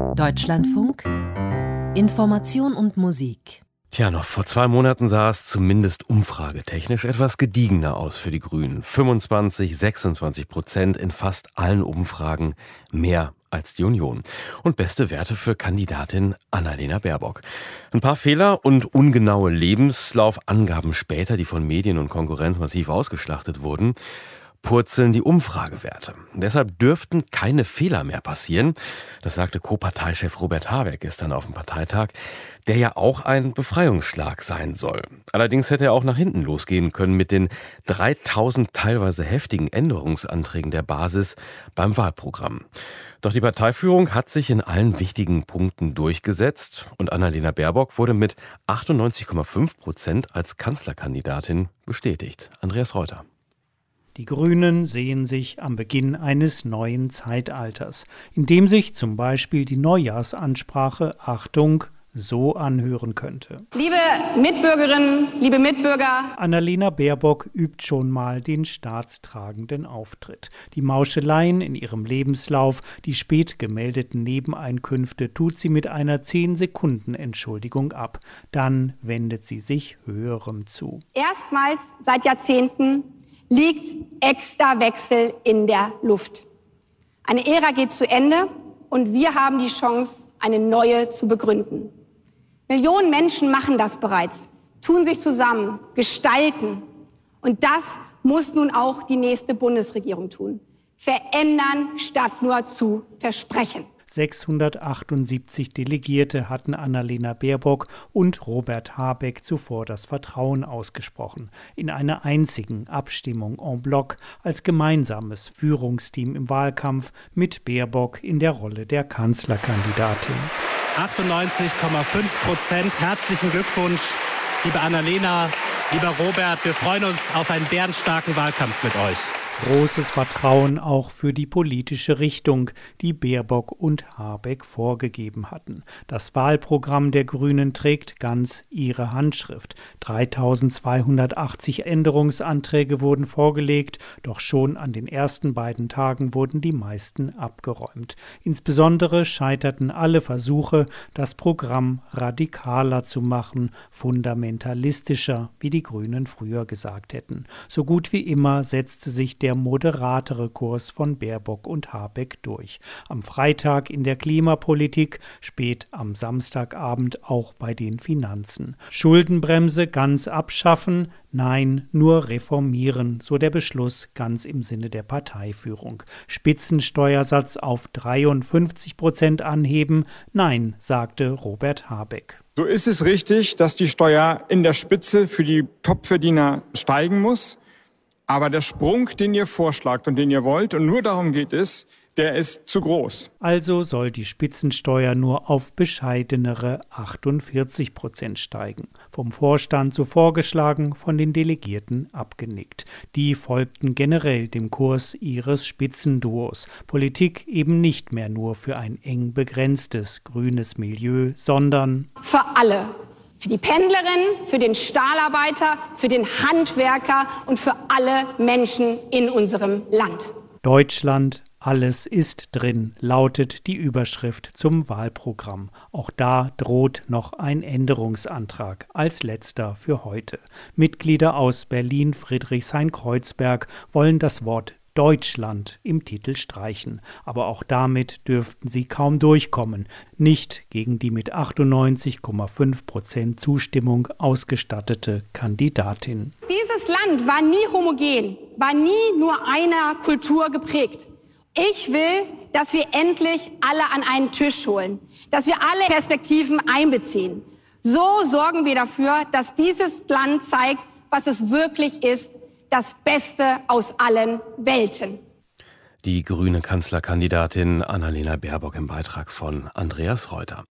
Deutschlandfunk Information und Musik Tja, noch vor zwei Monaten sah es zumindest umfragetechnisch etwas gediegener aus für die Grünen. 25, 26 Prozent in fast allen Umfragen mehr als die Union. Und beste Werte für Kandidatin Annalena Baerbock. Ein paar Fehler und ungenaue Lebenslaufangaben später, die von Medien und Konkurrenz massiv ausgeschlachtet wurden purzeln die Umfragewerte. Deshalb dürften keine Fehler mehr passieren. Das sagte Co-Parteichef Robert Habeck gestern auf dem Parteitag, der ja auch ein Befreiungsschlag sein soll. Allerdings hätte er auch nach hinten losgehen können mit den 3000 teilweise heftigen Änderungsanträgen der Basis beim Wahlprogramm. Doch die Parteiführung hat sich in allen wichtigen Punkten durchgesetzt und Annalena Baerbock wurde mit 98,5 Prozent als Kanzlerkandidatin bestätigt. Andreas Reuter. Die Grünen sehen sich am Beginn eines neuen Zeitalters, in dem sich zum Beispiel die Neujahrsansprache Achtung so anhören könnte. Liebe Mitbürgerinnen, liebe Mitbürger. Annalena Baerbock übt schon mal den staatstragenden Auftritt. Die Mauscheleien in ihrem Lebenslauf, die spät gemeldeten Nebeneinkünfte tut sie mit einer 10 Sekunden Entschuldigung ab. Dann wendet sie sich höherem zu. Erstmals seit Jahrzehnten liegt Extrawechsel in der Luft. Eine Ära geht zu Ende und wir haben die Chance, eine neue zu begründen. Millionen Menschen machen das bereits, tun sich zusammen, gestalten. Und das muss nun auch die nächste Bundesregierung tun. Verändern statt nur zu versprechen. 678 Delegierte hatten Annalena Baerbock und Robert Habeck zuvor das Vertrauen ausgesprochen, in einer einzigen Abstimmung en bloc als gemeinsames Führungsteam im Wahlkampf mit Baerbock in der Rolle der Kanzlerkandidatin. 98,5 Prozent. Herzlichen Glückwunsch, liebe Annalena, lieber Robert. Wir freuen uns auf einen bärenstarken Wahlkampf mit euch großes Vertrauen auch für die politische Richtung, die Baerbock und Habeck vorgegeben hatten. Das Wahlprogramm der Grünen trägt ganz ihre Handschrift. 3280 Änderungsanträge wurden vorgelegt, doch schon an den ersten beiden Tagen wurden die meisten abgeräumt. Insbesondere scheiterten alle Versuche, das Programm radikaler zu machen, fundamentalistischer, wie die Grünen früher gesagt hätten. So gut wie immer setzte sich der der moderatere Kurs von Baerbock und Habeck durch. Am Freitag in der Klimapolitik, spät am Samstagabend auch bei den Finanzen. Schuldenbremse ganz abschaffen, Nein, nur reformieren, so der Beschluss ganz im Sinne der Parteiführung. Spitzensteuersatz auf 53 Prozent anheben? Nein, sagte Robert Habeck. So ist es richtig, dass die Steuer in der Spitze für die Topverdiener steigen muss. Aber der Sprung, den ihr vorschlagt und den ihr wollt, und nur darum geht es, der ist zu groß. Also soll die Spitzensteuer nur auf bescheidenere 48 Prozent steigen. Vom Vorstand so vorgeschlagen, von den Delegierten abgenickt. Die folgten generell dem Kurs ihres Spitzenduos. Politik eben nicht mehr nur für ein eng begrenztes grünes Milieu, sondern für alle für die Pendlerin, für den Stahlarbeiter, für den Handwerker und für alle Menschen in unserem Land. Deutschland, alles ist drin, lautet die Überschrift zum Wahlprogramm. Auch da droht noch ein Änderungsantrag als letzter für heute. Mitglieder aus Berlin, Friedrichshain-Kreuzberg wollen das Wort Deutschland im Titel streichen. Aber auch damit dürften sie kaum durchkommen. Nicht gegen die mit 98,5 Prozent Zustimmung ausgestattete Kandidatin. Dieses Land war nie homogen, war nie nur einer Kultur geprägt. Ich will, dass wir endlich alle an einen Tisch holen, dass wir alle Perspektiven einbeziehen. So sorgen wir dafür, dass dieses Land zeigt, was es wirklich ist, das Beste aus allen Welten. Die grüne Kanzlerkandidatin Annalena Baerbock im Beitrag von Andreas Reuter.